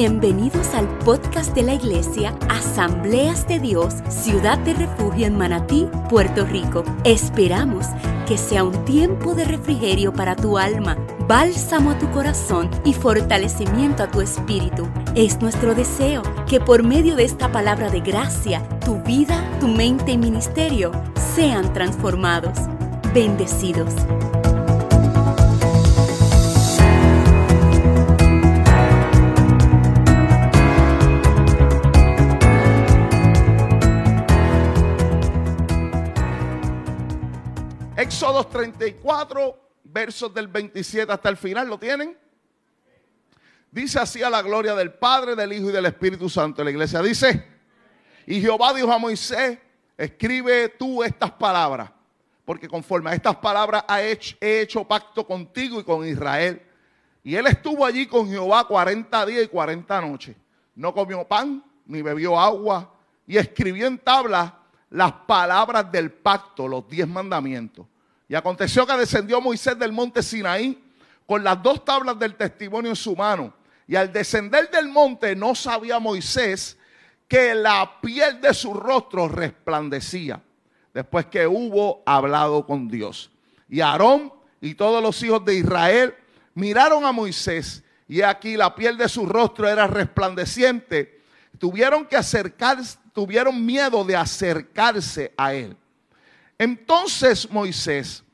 Bienvenidos al podcast de la iglesia Asambleas de Dios, Ciudad de Refugio en Manatí, Puerto Rico. Esperamos que sea un tiempo de refrigerio para tu alma, bálsamo a tu corazón y fortalecimiento a tu espíritu. Es nuestro deseo que por medio de esta palabra de gracia, tu vida, tu mente y ministerio sean transformados. Bendecidos. Éxodo 34, versos del 27 hasta el final, ¿lo tienen? Dice así a la gloria del Padre, del Hijo y del Espíritu Santo. La iglesia dice, y Jehová dijo a Moisés, escribe tú estas palabras, porque conforme a estas palabras he hecho, he hecho pacto contigo y con Israel. Y él estuvo allí con Jehová 40 días y 40 noches. No comió pan, ni bebió agua, y escribió en tablas las palabras del pacto, los diez mandamientos. Y aconteció que descendió Moisés del monte Sinaí con las dos tablas del testimonio en su mano. Y al descender del monte no sabía Moisés que la piel de su rostro resplandecía después que hubo hablado con Dios. Y Aarón y todos los hijos de Israel miraron a Moisés y aquí la piel de su rostro era resplandeciente. Tuvieron que acercarse, tuvieron miedo de acercarse a él. Entonces Moisés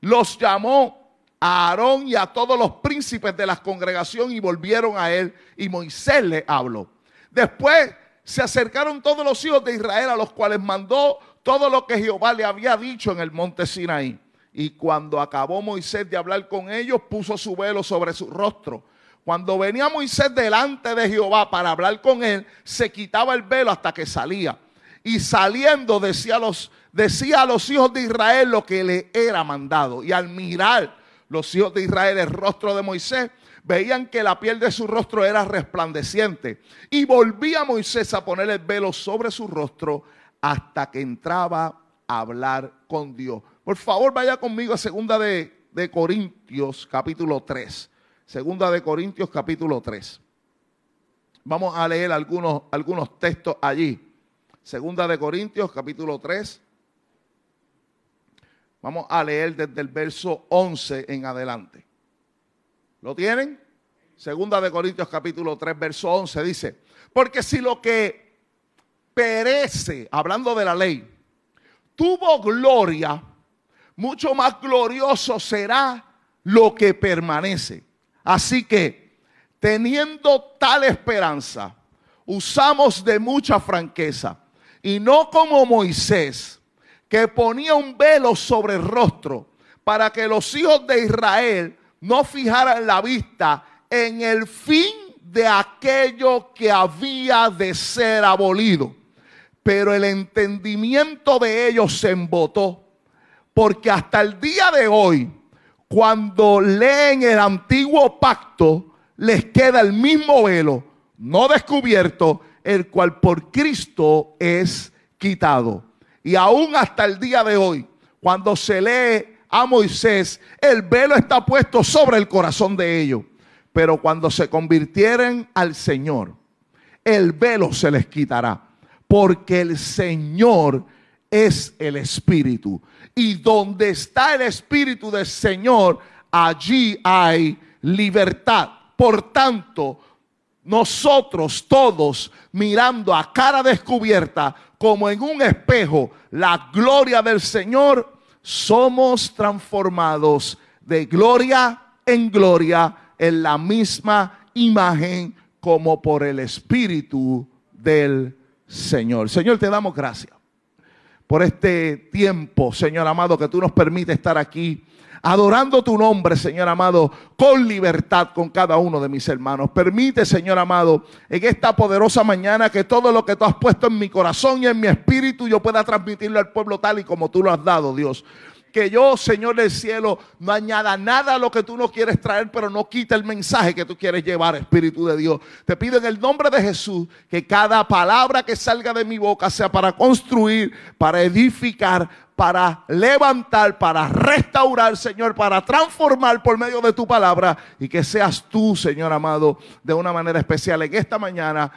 los llamó a Aarón y a todos los príncipes de la congregación y volvieron a él y Moisés le habló. Después se acercaron todos los hijos de Israel a los cuales mandó todo lo que Jehová le había dicho en el monte Sinaí. Y cuando acabó Moisés de hablar con ellos, puso su velo sobre su rostro. Cuando venía Moisés delante de Jehová para hablar con él, se quitaba el velo hasta que salía. Y saliendo decía a los, decía a los hijos de Israel lo que le era mandado. Y al mirar los hijos de Israel el rostro de Moisés, veían que la piel de su rostro era resplandeciente. Y volvía Moisés a poner el velo sobre su rostro hasta que entraba a hablar con Dios. Por favor, vaya conmigo a segunda de, de Corintios, capítulo 3. Segunda de Corintios, capítulo 3. Vamos a leer algunos, algunos textos allí. Segunda de Corintios, capítulo 3. Vamos a leer desde el verso 11 en adelante. ¿Lo tienen? Segunda de Corintios capítulo 3, verso 11 dice, porque si lo que perece, hablando de la ley, tuvo gloria, mucho más glorioso será lo que permanece. Así que, teniendo tal esperanza, usamos de mucha franqueza y no como Moisés, que ponía un velo sobre el rostro para que los hijos de Israel no fijaran la vista en el fin de aquello que había de ser abolido. Pero el entendimiento de ellos se embotó, porque hasta el día de hoy, cuando leen el antiguo pacto, les queda el mismo velo, no descubierto, el cual por Cristo es quitado. Y aún hasta el día de hoy, cuando se lee a Moisés, el velo está puesto sobre el corazón de ellos. Pero cuando se convirtieren al Señor, el velo se les quitará. Porque el Señor es el Espíritu. Y donde está el Espíritu del Señor, allí hay libertad. Por tanto, nosotros todos mirando a cara descubierta como en un espejo la gloria del Señor, somos transformados de gloria en gloria en la misma imagen como por el Espíritu del Señor. Señor, te damos gracias por este tiempo, Señor amado, que tú nos permites estar aquí adorando tu nombre, Señor amado, con libertad con cada uno de mis hermanos. Permite, Señor amado, en esta poderosa mañana que todo lo que tú has puesto en mi corazón y en mi espíritu yo pueda transmitirlo al pueblo tal y como tú lo has dado, Dios que yo, Señor del cielo, no añada nada a lo que tú no quieres traer, pero no quita el mensaje que tú quieres llevar, Espíritu de Dios. Te pido en el nombre de Jesús que cada palabra que salga de mi boca sea para construir, para edificar, para levantar, para restaurar, Señor, para transformar por medio de tu palabra y que seas tú, Señor amado, de una manera especial en esta mañana.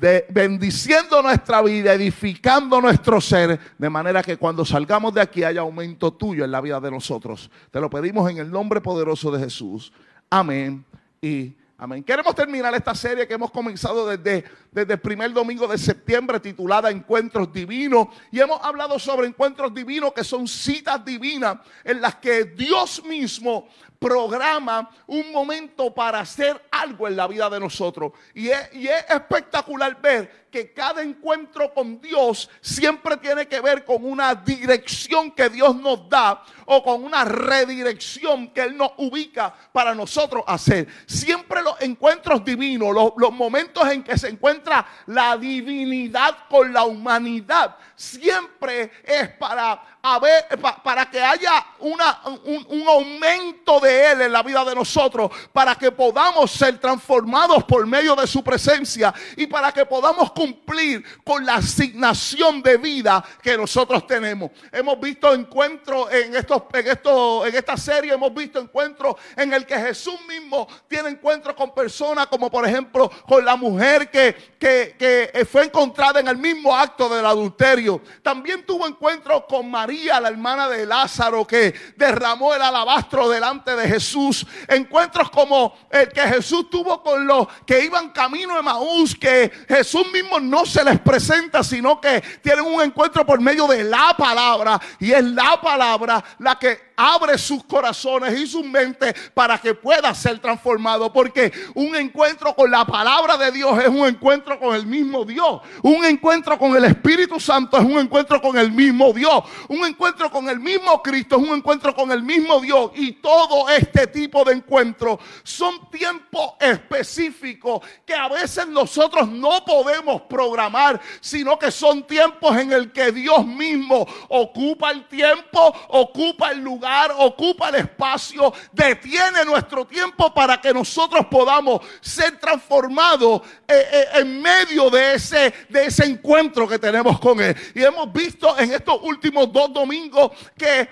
De, bendiciendo nuestra vida, edificando nuestro ser, de manera que cuando salgamos de aquí haya aumento tuyo en la vida de nosotros. Te lo pedimos en el nombre poderoso de Jesús. Amén y Amén. Queremos terminar esta serie que hemos comenzado desde, desde el primer domingo de septiembre titulada Encuentros Divinos. Y hemos hablado sobre encuentros divinos que son citas divinas en las que Dios mismo programa un momento para hacer algo en la vida de nosotros. Y es, y es, espectacular ver que cada encuentro con Dios siempre tiene que ver con una dirección que Dios nos da o con una redirección que Él nos ubica para nosotros hacer. Siempre los encuentros divinos, los, los momentos en que se encuentra la divinidad con la humanidad, siempre es para ver, para que haya una, un, un, aumento de Él en la vida de nosotros, para que podamos ser transformados por medio de su presencia y para que podamos cumplir con la asignación de vida que nosotros tenemos. Hemos visto encuentros en, estos, en, esto, en esta serie, hemos visto encuentros en el que Jesús mismo tiene encuentros con personas como por ejemplo con la mujer que, que, que fue encontrada en el mismo acto del adulterio. También tuvo encuentros con María María, la hermana de Lázaro, que derramó el alabastro delante de Jesús. Encuentros como el que Jesús tuvo con los que iban camino de Maús, que Jesús mismo no se les presenta, sino que tienen un encuentro por medio de la palabra. Y es la palabra la que abre sus corazones y sus mentes para que pueda ser transformado. Porque un encuentro con la palabra de Dios es un encuentro con el mismo Dios. Un encuentro con el Espíritu Santo es un encuentro con el mismo Dios. Encuentro con el mismo Cristo es un encuentro con el mismo Dios. Y todo este tipo de encuentros son tiempos específicos que a veces nosotros no podemos programar, sino que son tiempos en el que Dios mismo ocupa el tiempo, ocupa el lugar ocupa el espacio, detiene nuestro tiempo para que nosotros podamos ser transformados eh, eh, en medio de ese, de ese encuentro que tenemos con Él. Y hemos visto en estos últimos dos domingos que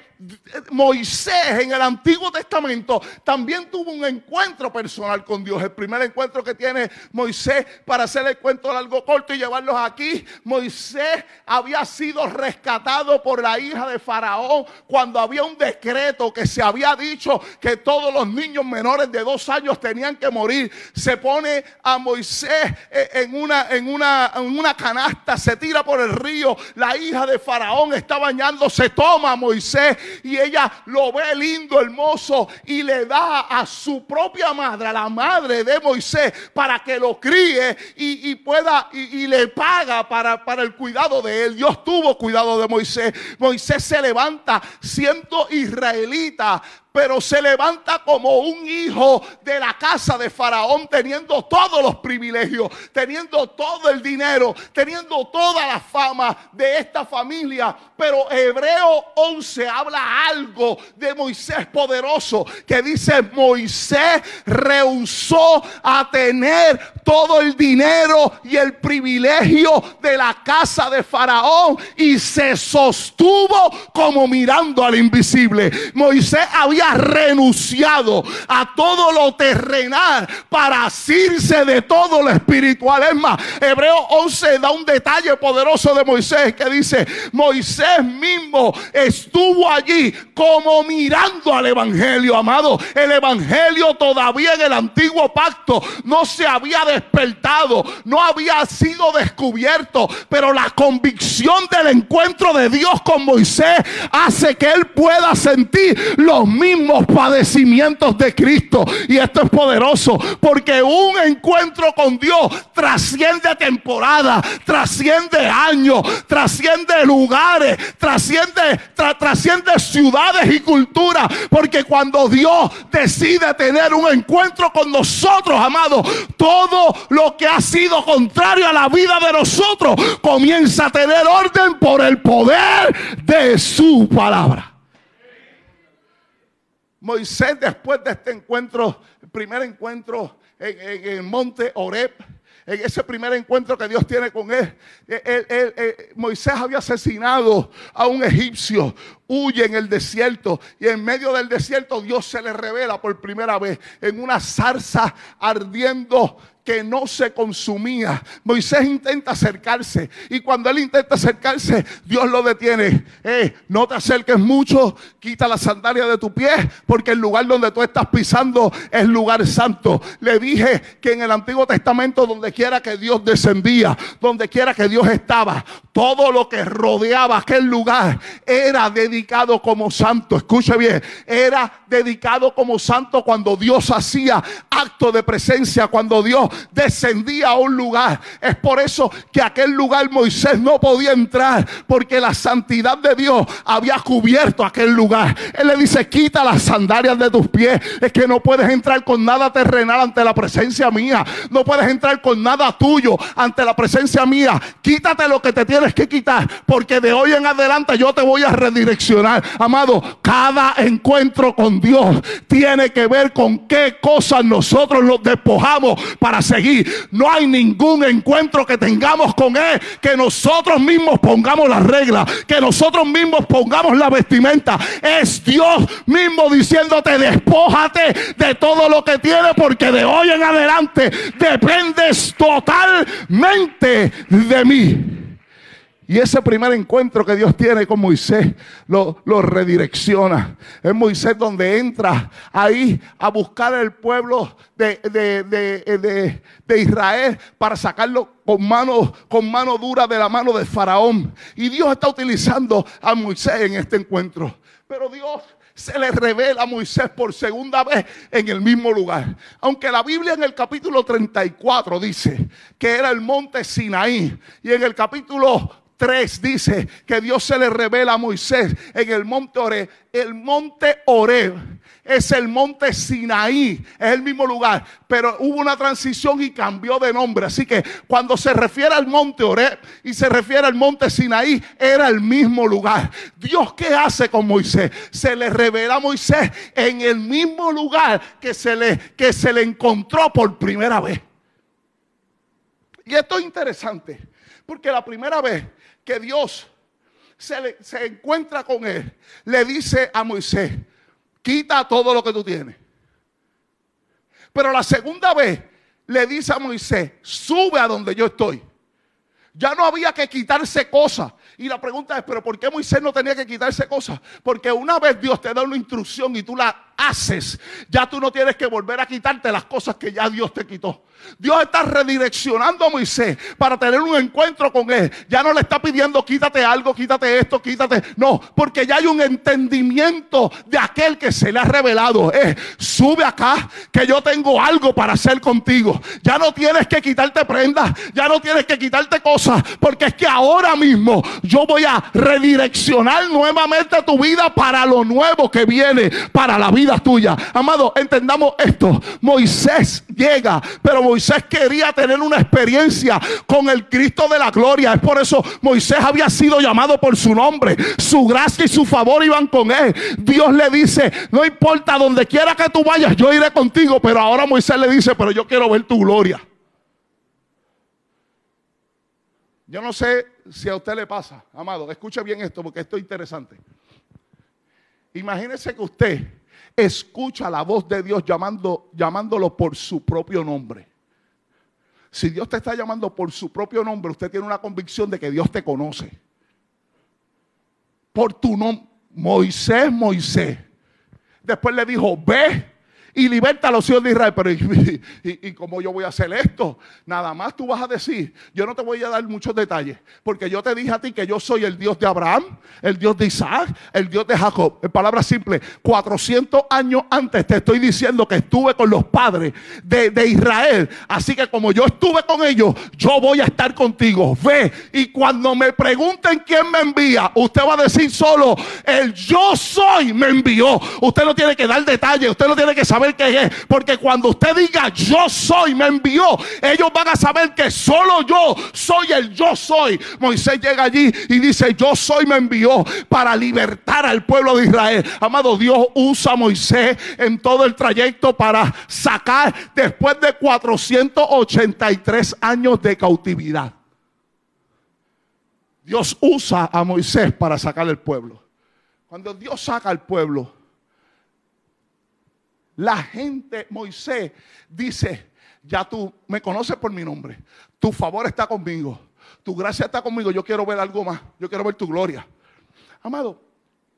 Moisés en el Antiguo Testamento también tuvo un encuentro personal con Dios. El primer encuentro que tiene Moisés para hacer el cuento largo corto y llevarlos aquí. Moisés había sido rescatado por la hija de Faraón cuando había un decreto que se había dicho que todos los niños menores de dos años tenían que morir. Se pone a Moisés eh, en una, en una, en una canasta, se tira por el río. La hija de Faraón está bañándose, toma a Moisés y ella lo ve lindo, hermoso y le da a su propia madre, a la madre de Moisés, para que lo críe y, y pueda y, y, le paga para, para el cuidado de él. Dios tuvo cuidado de Moisés. Moisés se levanta siendo israelita pero se levanta como un hijo de la casa de Faraón, teniendo todos los privilegios, teniendo todo el dinero, teniendo toda la fama de esta familia. Pero Hebreo 11 habla algo de Moisés poderoso, que dice, Moisés rehusó a tener todo el dinero y el privilegio de la casa de Faraón y se sostuvo como mirando al invisible. Moisés había renunciado a todo lo terrenal para asirse de todo lo espiritual. Es más, Hebreo 11 da un detalle poderoso de Moisés que dice, Moisés mismo estuvo allí como mirando al Evangelio, amado. El Evangelio todavía en el antiguo pacto no se había despertado, no había sido descubierto, pero la convicción del encuentro de Dios con Moisés hace que él pueda sentir los mismos padecimientos de Cristo. Y esto es poderoso porque un encuentro con Dios trasciende temporada, trasciende años, trasciende lugares, trasciende, tra, trasciende ciudades y culturas. Porque cuando Dios decide tener un encuentro con nosotros, amados, todo lo que ha sido contrario a la vida de nosotros comienza a tener orden por el poder de su palabra. Moisés después de este encuentro, primer encuentro en, en el monte Oreb, en ese primer encuentro que Dios tiene con él, Moisés había asesinado a un egipcio, huye en el desierto y en medio del desierto Dios se le revela por primera vez en una zarza ardiendo que no se consumía. Moisés intenta acercarse y cuando él intenta acercarse, Dios lo detiene. Eh, no te acerques mucho, quita la sandalia de tu pie, porque el lugar donde tú estás pisando es lugar santo. Le dije que en el Antiguo Testamento, donde quiera que Dios descendía, donde quiera que Dios estaba, todo lo que rodeaba aquel lugar era dedicado como santo. Escuche bien, era dedicado como santo cuando Dios hacía acto de presencia, cuando Dios descendía a un lugar. Es por eso que aquel lugar Moisés no podía entrar, porque la santidad de Dios había cubierto aquel lugar. Él le dice, quita las sandalias de tus pies. Es que no puedes entrar con nada terrenal ante la presencia mía. No puedes entrar con nada tuyo ante la presencia mía. Quítate lo que te tienes que quitar, porque de hoy en adelante yo te voy a redireccionar. Amado, cada encuentro con Dios tiene que ver con qué cosas nosotros nos despojamos para seguir. No hay ningún encuentro que tengamos con Él que nosotros mismos pongamos las reglas, que nosotros mismos pongamos la vestimenta. Es Dios mismo diciéndote, despójate de todo lo que tienes, porque de hoy en adelante dependes totalmente de mí. Y ese primer encuentro que Dios tiene con Moisés lo, redirecciona. Es Moisés donde entra ahí a buscar el pueblo de, de, Israel para sacarlo con mano, con mano dura de la mano de Faraón. Y Dios está utilizando a Moisés en este encuentro. Pero Dios se le revela a Moisés por segunda vez en el mismo lugar. Aunque la Biblia en el capítulo 34 dice que era el monte Sinaí y en el capítulo 3 dice que Dios se le revela a Moisés en el monte Oreb. El monte Oreb es el monte Sinaí, es el mismo lugar, pero hubo una transición y cambió de nombre. Así que cuando se refiere al monte Oreb y se refiere al monte Sinaí, era el mismo lugar. Dios, ¿qué hace con Moisés? Se le revela a Moisés en el mismo lugar que se le, que se le encontró por primera vez. Y esto es interesante, porque la primera vez que Dios se, se encuentra con él, le dice a Moisés, quita todo lo que tú tienes. Pero la segunda vez le dice a Moisés, sube a donde yo estoy. Ya no había que quitarse cosas. Y la pregunta es, pero ¿por qué Moisés no tenía que quitarse cosas? Porque una vez Dios te da una instrucción y tú la haces, ya tú no tienes que volver a quitarte las cosas que ya Dios te quitó. Dios está redireccionando a Moisés para tener un encuentro con él. Ya no le está pidiendo quítate algo, quítate esto, quítate. No, porque ya hay un entendimiento de aquel que se le ha revelado. Eh, sube acá que yo tengo algo para hacer contigo. Ya no tienes que quitarte prendas, ya no tienes que quitarte cosas, porque es que ahora mismo yo voy a redireccionar nuevamente tu vida para lo nuevo que viene, para la vida tuya. Amado, entendamos esto. Moisés llega, pero Moisés quería tener una experiencia con el Cristo de la gloria. Es por eso Moisés había sido llamado por su nombre. Su gracia y su favor iban con él. Dios le dice, no importa donde quiera que tú vayas, yo iré contigo. Pero ahora Moisés le dice, pero yo quiero ver tu gloria. Yo no sé si a usted le pasa, amado, escuche bien esto porque esto es interesante. Imagínese que usted escucha la voz de Dios llamando, llamándolo por su propio nombre. Si Dios te está llamando por su propio nombre, usted tiene una convicción de que Dios te conoce. Por tu nombre, Moisés, Moisés. Después le dijo, ve y liberta a los hijos de Israel. Pero ¿y, y, cómo yo voy a hacer esto? Nada más tú vas a decir, yo no te voy a dar muchos detalles, porque yo te dije a ti que yo soy el Dios de Abraham, el Dios de Isaac, el Dios de Jacob. En palabras simples, 400 años antes te estoy diciendo que estuve con los padres de, de Israel. Así que como yo estuve con ellos, yo voy a estar contigo. Ve y cuando me pregunten quién me envía, usted va a decir solo, el yo soy me envió. Usted no tiene que dar detalles, usted no tiene que saber qué es. Porque cuando usted diga yo soy, me envió, ellos van a saber que solo yo soy el yo soy. Moisés llega allí y dice yo soy, me envió para libertar al pueblo de Israel. Amado, Dios usa a Moisés en todo el trayecto para sacar después de 483 años de cautividad. Dios usa a Moisés para sacar el pueblo. Cuando Dios saca al pueblo, la gente, Moisés, dice, ya tú me conoces por mi nombre, tu favor está conmigo, tu gracia está conmigo, yo quiero ver algo más, yo quiero ver tu gloria. Amado,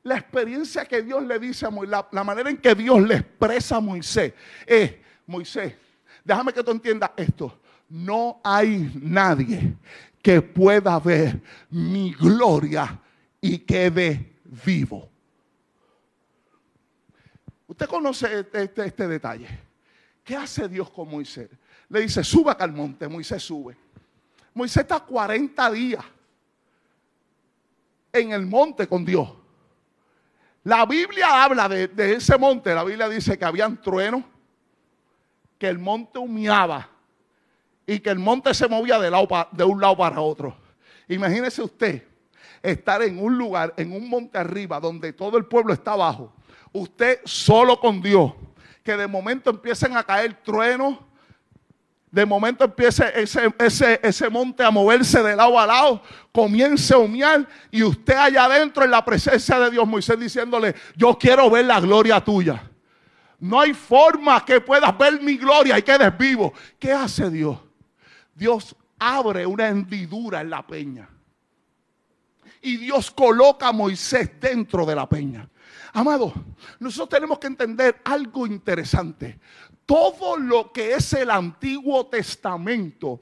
la experiencia que Dios le dice a Moisés, la, manera en que Dios le expresa a Moisés es, Moisés, déjame que tú entiendas esto, no hay nadie que pueda ver mi gloria y quede vivo. Usted conoce este, este, este, detalle. ¿Qué hace Dios con Moisés? Le dice, suba acá al monte. Moisés sube. Moisés está 40 días en el monte con Dios. La Biblia habla de, ese monte. La Biblia dice que habían truenos, que el monte humeaba y que el monte se movía de, de un lado para otro. Imagínese usted estar en un lugar, en un monte arriba, donde todo el pueblo está abajo usted solo con Dios, que de momento empiecen a caer truenos, de momento empiece ese, ese, ese, monte a moverse de lado a lado, comience a humear y usted allá adentro en la presencia de Dios, Moisés diciéndole, yo quiero ver la gloria tuya. No hay forma que puedas ver mi gloria y quedes vivo. ¿Qué hace Dios? Dios abre una hendidura en la peña. Y Dios coloca a Moisés dentro de la peña. Amado, nosotros tenemos que entender algo interesante. Todo lo que es el Antiguo Testamento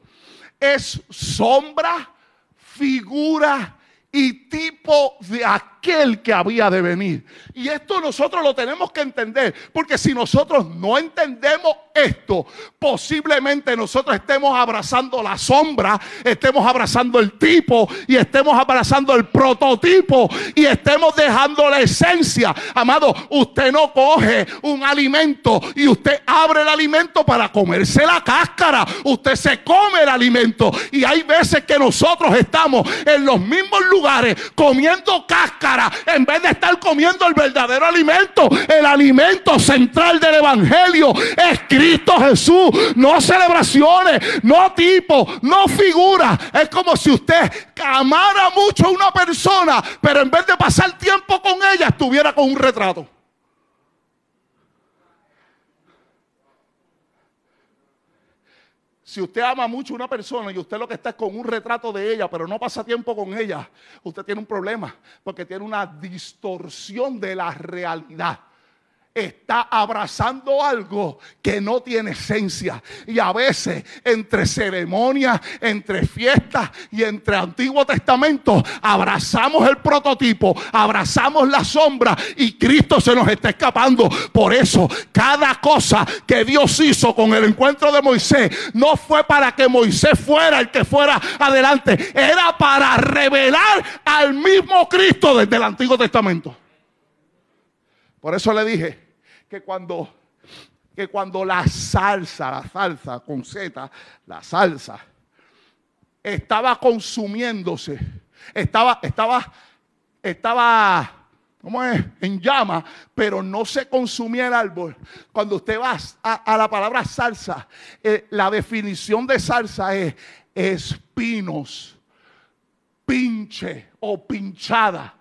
es sombra, figura y tipo de aquel que había de venir. Y esto nosotros lo tenemos que entender, porque si nosotros no entendemos esto, posiblemente nosotros estemos abrazando la sombra, estemos abrazando el tipo y estemos abrazando el prototipo y estemos dejando la esencia. Amado, usted no coge un alimento y usted abre el alimento para comerse la cáscara. Usted se come el alimento y hay veces que nosotros estamos en los mismos lugares comiendo cáscara en vez de estar comiendo el verdadero alimento. El alimento central del evangelio es Cristo Jesús. No celebraciones, no tipo, no figura. Es como si usted amara mucho a una persona, pero en vez de pasar tiempo con ella, estuviera con un retrato. Si usted ama mucho a una persona y usted lo que está es con un retrato de ella, pero no pasa tiempo con ella, usted tiene un problema porque tiene una distorsión de la realidad está abrazando algo que no tiene esencia. Y a veces entre ceremonias, entre fiestas y entre Antiguo Testamento, abrazamos el prototipo, abrazamos la sombra y Cristo se nos está escapando. Por eso, cada cosa que Dios hizo con el encuentro de Moisés no fue para que Moisés fuera el que fuera adelante, era para revelar al mismo Cristo desde el Antiguo Testamento. Por eso le dije, que cuando, que cuando la salsa, la salsa con Z, la salsa, estaba consumiéndose, estaba, estaba, estaba, ¿cómo es? En llama, pero no se consumía el árbol. Cuando usted va a, la palabra salsa, eh, la definición de salsa es espinos, pinche o pinchada.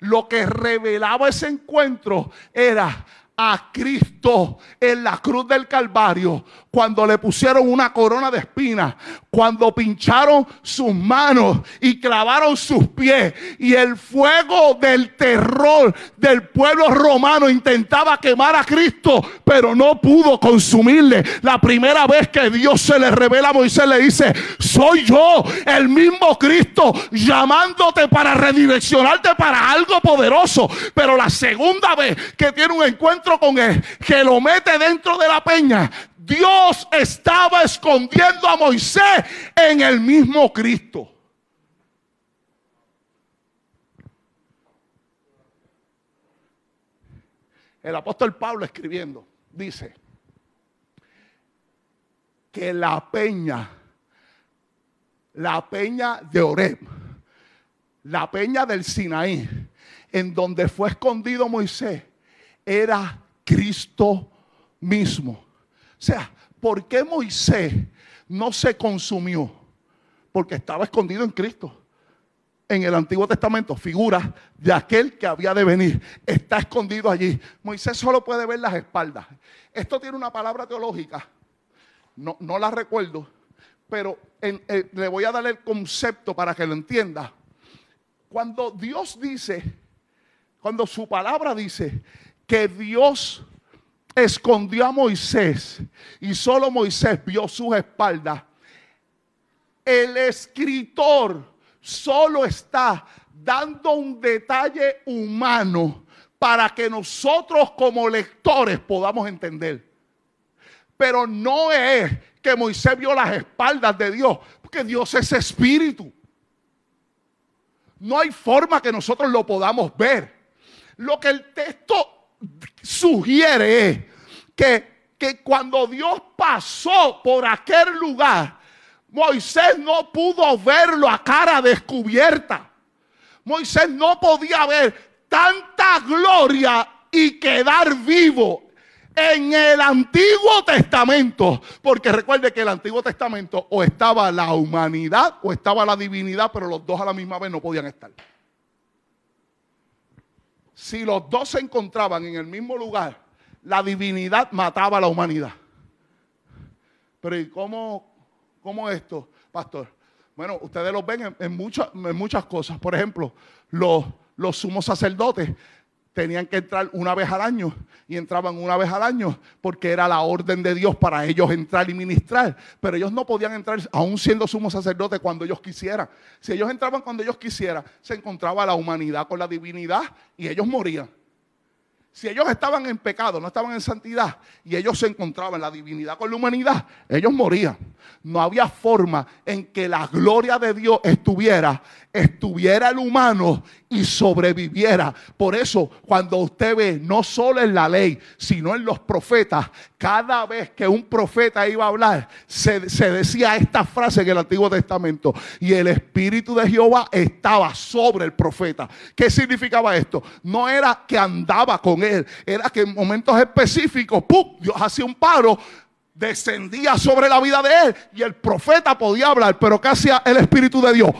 Lo que revelaba ese encuentro era a Cristo en la cruz del Calvario, cuando le pusieron una corona de espinas, cuando pincharon sus manos y clavaron sus pies, y el fuego del terror del pueblo romano intentaba quemar a Cristo, pero no pudo consumirle. La primera vez que Dios se le revela a Moisés, le dice: Soy yo, el mismo Cristo, llamándote para redireccionarte para algo poderoso. Pero la segunda vez que tiene un encuentro con él, que lo mete dentro de la peña, Dios estaba escondiendo a Moisés en el mismo Cristo. El apóstol Pablo escribiendo dice que la peña, la peña de Oreb, la peña del Sinaí, en donde fue escondido Moisés, era Cristo mismo. O sea, ¿por qué Moisés no se consumió? Porque estaba escondido en Cristo. En el Antiguo Testamento, figura de aquel que había de venir. Está escondido allí. Moisés solo puede ver las espaldas. Esto tiene una palabra teológica. No, no la recuerdo. Pero eh, le voy a dar el concepto para que lo entienda. Cuando Dios dice, cuando su palabra dice que Dios escondió a Moisés y solo Moisés vio sus espaldas, el escritor solo está dando un detalle humano para que nosotros como lectores podamos entender. Pero no es que Moisés vio las espaldas de Dios, porque Dios es espíritu. No hay forma que nosotros lo podamos ver. Lo que el texto sugiere que, que cuando Dios pasó por aquel lugar, Moisés no pudo verlo a cara descubierta. Moisés no podía ver tanta gloria y quedar vivo en el Antiguo Testamento. Porque recuerde que el Antiguo Testamento o estaba la humanidad o estaba la divinidad, pero los dos a la misma vez no podían estar. Si los dos se encontraban en el mismo lugar, la divinidad mataba a la humanidad. Pero ¿y cómo, cómo esto, pastor? Bueno, ustedes lo ven en, muchas, en muchas cosas. Por ejemplo, los, los sumos sacerdotes tenían que entrar una vez al año y entraban una vez al año porque era la orden de Dios para ellos entrar y ministrar. Pero ellos no podían entrar aún siendo sumo sacerdote cuando ellos quisieran. Si ellos entraban cuando ellos quisieran, se encontraba la humanidad con la divinidad y ellos morían. Si ellos estaban en pecado, no estaban en santidad, y ellos se encontraban en la divinidad con la humanidad, ellos morían. No había forma en que la gloria de Dios estuviera, estuviera el humano y sobreviviera. Por eso, cuando usted ve, no solo en la ley, sino en los profetas, cada vez que un profeta iba a hablar, se, decía esta frase en el Antiguo Testamento, y el Espíritu de Jehová estaba sobre el profeta. ¿Qué significaba esto? No era que andaba con él, era que en momentos específicos, ¡pum! Dios hacía un paro descendía sobre la vida de él y el profeta podía hablar, pero ¿qué hacía el Espíritu de Dios?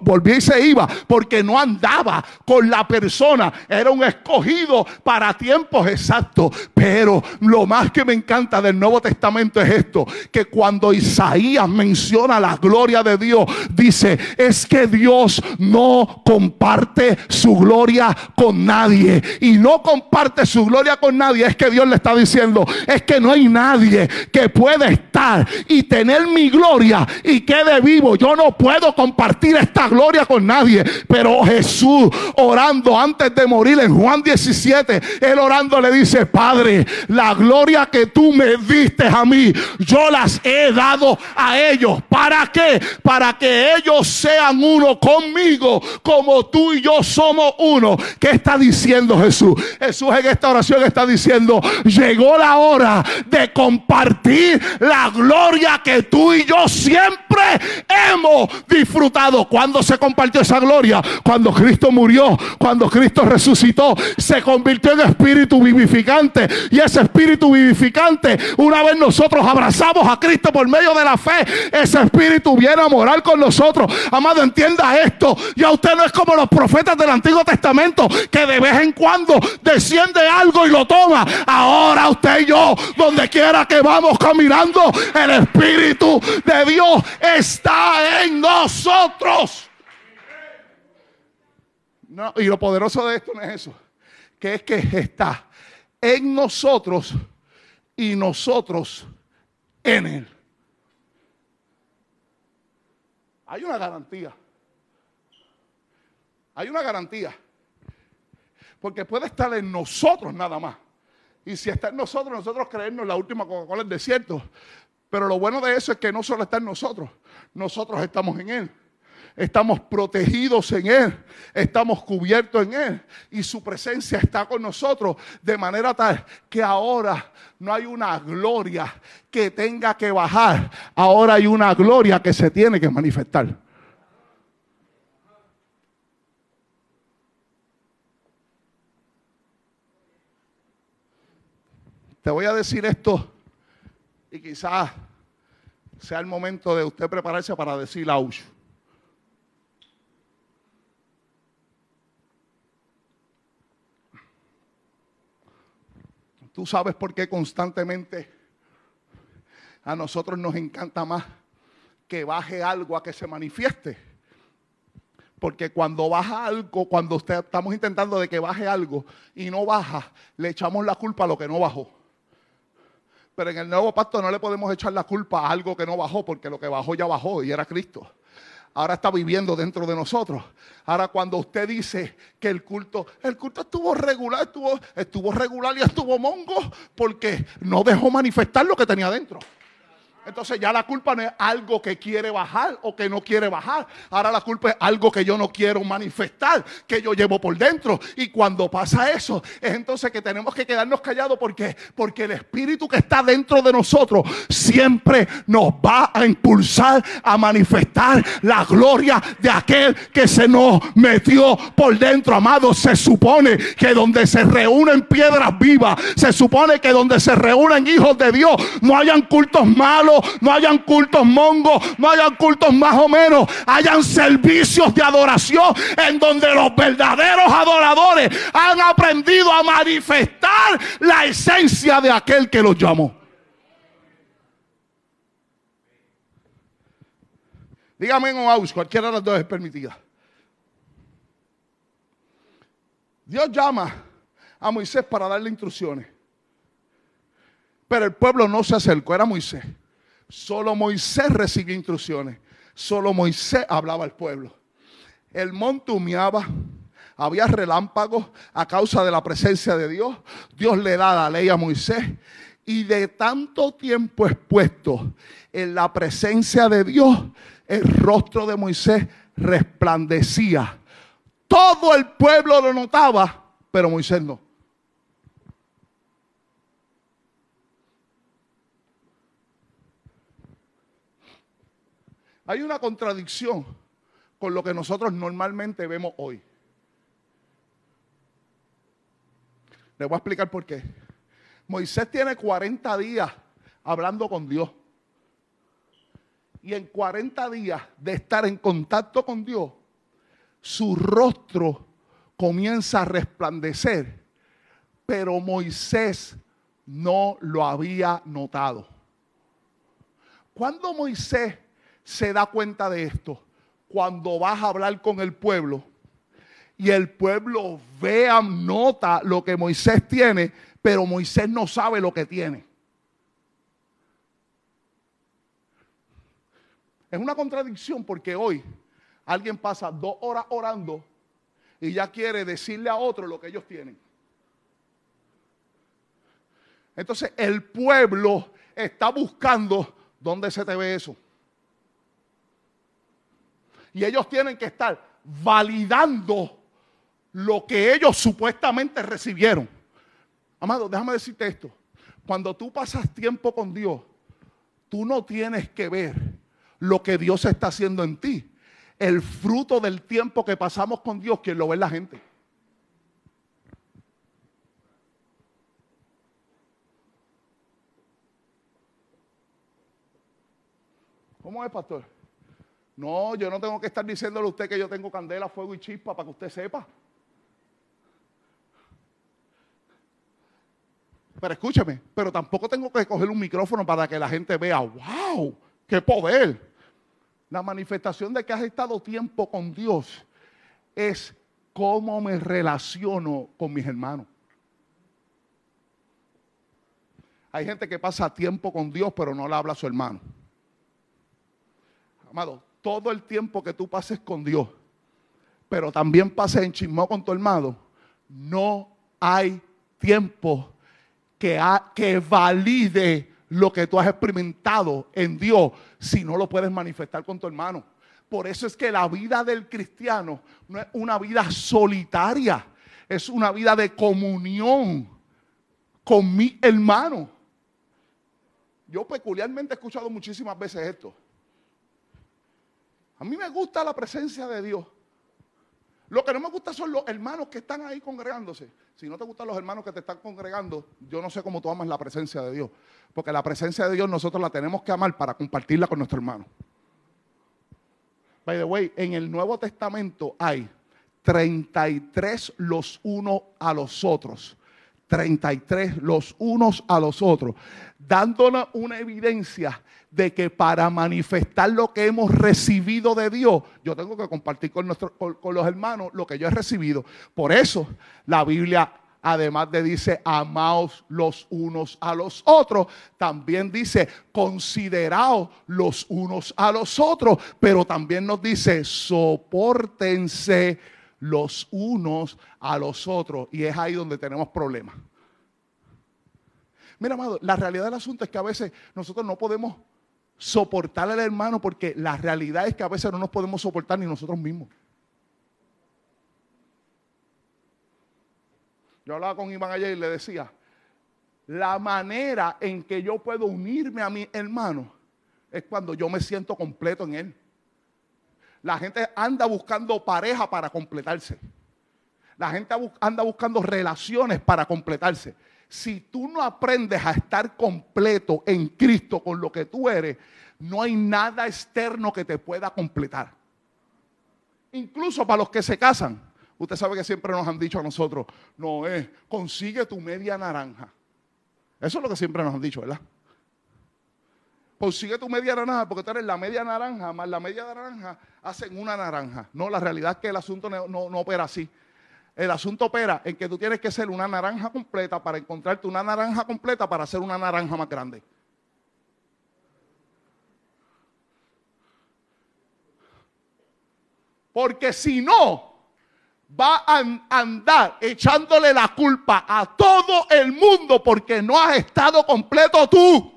Volvía y se iba porque no andaba con la persona, era un escogido para tiempos exactos. Pero lo más que me encanta del Nuevo Testamento es esto, que cuando Isaías menciona la gloria de Dios, dice, es que Dios no comparte su gloria con nadie y no comparte su gloria con nadie, es que Dios le está diciendo, es que no hay nadie que puede estar y tener mi gloria y quede vivo. Yo no puedo compartir esta gloria con nadie. Pero Jesús orando antes de morir en Juan 17, él orando le dice, Padre, la gloria que tú me diste a mí, yo las he dado a ellos. ¿Para qué? Para que ellos sean uno conmigo como tú y yo somos uno. ¿Qué está diciendo Jesús? Jesús en esta oración está diciendo, llegó la hora de compartir la gloria que tú y yo siempre hemos disfrutado. Cuando se compartió esa gloria? Cuando Cristo murió, cuando Cristo resucitó, se convirtió en espíritu vivificante. Y ese espíritu vivificante, una vez nosotros abrazamos a Cristo por medio de la fe, ese espíritu viene a morar con nosotros. Amado, entienda esto. Ya usted no es como los profetas del Antiguo Testamento, que de vez en cuando desciende algo y lo toma. Ahora usted y yo, donde quiera que vamos, caminando, el Espíritu de Dios está en nosotros. No, y lo poderoso de esto no es eso, que es que está en nosotros y nosotros en Él. Hay una garantía. Hay una garantía. Porque puede estar en nosotros nada más. Y si está en nosotros, nosotros creernos la última Coca-Cola del desierto. Pero lo bueno de eso es que no solo está en nosotros, nosotros estamos en Él. Estamos protegidos en Él, estamos cubiertos en Él y su presencia está con nosotros de manera tal que ahora no hay una gloria que tenga que bajar, ahora hay una gloria que se tiene que manifestar. Te voy a decir esto y quizás sea el momento de usted prepararse para decir Ausch. Tú sabes por qué constantemente a nosotros nos encanta más que baje algo a que se manifieste. Porque cuando baja algo, cuando usted estamos intentando de que baje algo y no baja, le echamos la culpa a lo que no bajó. Pero en el nuevo pacto no le podemos echar la culpa a algo que no bajó, porque lo que bajó ya bajó y era Cristo. Ahora está viviendo dentro de nosotros. Ahora cuando usted dice que el culto, el culto estuvo regular, estuvo, estuvo regular y estuvo mongo, porque no dejó manifestar lo que tenía dentro. Entonces ya la culpa no es algo que quiere bajar o que no quiere bajar. Ahora la culpa es algo que yo no quiero manifestar, que yo llevo por dentro. Y cuando pasa eso, es entonces que tenemos que quedarnos callados porque porque el espíritu que está dentro de nosotros siempre nos va a impulsar a manifestar la gloria de aquel que se nos metió por dentro, amado. Se supone que donde se reúnen piedras vivas, se supone que donde se reúnen hijos de Dios, no hayan cultos malos no hayan cultos mongos, no hayan cultos más o menos, hayan servicios de adoración en donde los verdaderos adoradores han aprendido a manifestar la esencia de aquel que los llamó. Dígame en Aus, cualquiera de las dos es permitida. Dios llama a Moisés para darle instrucciones. Pero el pueblo no se acercó, era Moisés. Solo Moisés recibió instrucciones. Solo Moisés hablaba al pueblo. El monte humeaba. Había relámpagos a causa de la presencia de Dios. Dios le da la ley a Moisés. Y de tanto tiempo expuesto en la presencia de Dios, el rostro de Moisés resplandecía. Todo el pueblo lo notaba, pero Moisés no. Hay una contradicción con lo que nosotros normalmente vemos hoy. Les voy a explicar por qué. Moisés tiene 40 días hablando con Dios. Y en 40 días de estar en contacto con Dios, su rostro comienza a resplandecer. Pero Moisés no lo había notado. Cuando Moisés se da cuenta de esto cuando vas a hablar con el pueblo y el pueblo vea, nota lo que Moisés tiene, pero Moisés no sabe lo que tiene. Es una contradicción porque hoy alguien pasa dos horas orando y ya quiere decirle a otro lo que ellos tienen. Entonces el pueblo está buscando dónde se te ve eso. Y ellos tienen que estar validando lo que ellos supuestamente recibieron. Amado, déjame decirte esto. Cuando tú pasas tiempo con Dios, tú no tienes que ver lo que Dios está haciendo en ti. El fruto del tiempo que pasamos con Dios, quien lo ve la gente. ¿Cómo es, pastor? No, yo no tengo que estar diciéndole a usted que yo tengo candela, fuego y chispa para que usted sepa. Pero escúcheme, pero tampoco tengo que coger un micrófono para que la gente vea, wow, qué poder. La manifestación de que has estado tiempo con Dios es cómo me relaciono con mis hermanos. Hay gente que pasa tiempo con Dios, pero no le habla a su hermano. Amado, todo el tiempo que tú pases con Dios, pero también pases en chismó con tu hermano, no hay tiempo que, que valide lo que tú has experimentado en Dios si no lo puedes manifestar con tu hermano. Por eso es que la vida del cristiano no es una vida solitaria, es una vida de comunión con mi hermano. Yo peculiarmente he escuchado muchísimas veces esto. A mí me gusta la presencia de Dios. Lo que no me gusta son los hermanos que están ahí congregándose. Si no te gustan los hermanos que te están congregando, yo no sé cómo tú amas la presencia de Dios. Porque la presencia de Dios nosotros la tenemos que amar para compartirla con nuestro hermano. By the way, en el Nuevo Testamento hay 33 los unos a los otros. 33 los unos a los otros, dándonos una evidencia de que para manifestar lo que hemos recibido de Dios, yo tengo que compartir con, con, los hermanos lo que yo he recibido. Por eso la Biblia, además de dice, amaos los unos a los otros, también dice, consideraos los unos a los otros, pero también nos dice, soportense los unos a los otros. Y es ahí donde tenemos problemas. Mira, amado, la realidad del asunto es que a veces nosotros no podemos soportar al hermano porque la realidad es que a veces no nos podemos soportar ni nosotros mismos. Yo hablaba con Iván ayer y le decía, la manera en que yo puedo unirme a mi hermano es cuando yo me siento completo en él. La gente anda buscando pareja para completarse. La gente anda buscando relaciones para completarse si tú no aprendes a estar completo en Cristo con lo que tú eres, no hay nada externo que te pueda completar. Incluso para los que se casan. Usted sabe que siempre nos han dicho a nosotros, no es, consigue tu media naranja. Eso es lo que siempre nos han dicho, ¿verdad? Consigue tu media naranja porque tú eres la media naranja, más la media naranja hacen una naranja. No, la realidad es que el asunto no, no opera así. El asunto opera en que tú tienes que ser una naranja completa para encontrarte una naranja completa para hacer una naranja más grande. Porque si no, va a andar echándole la culpa a todo el mundo porque no has estado completo tú.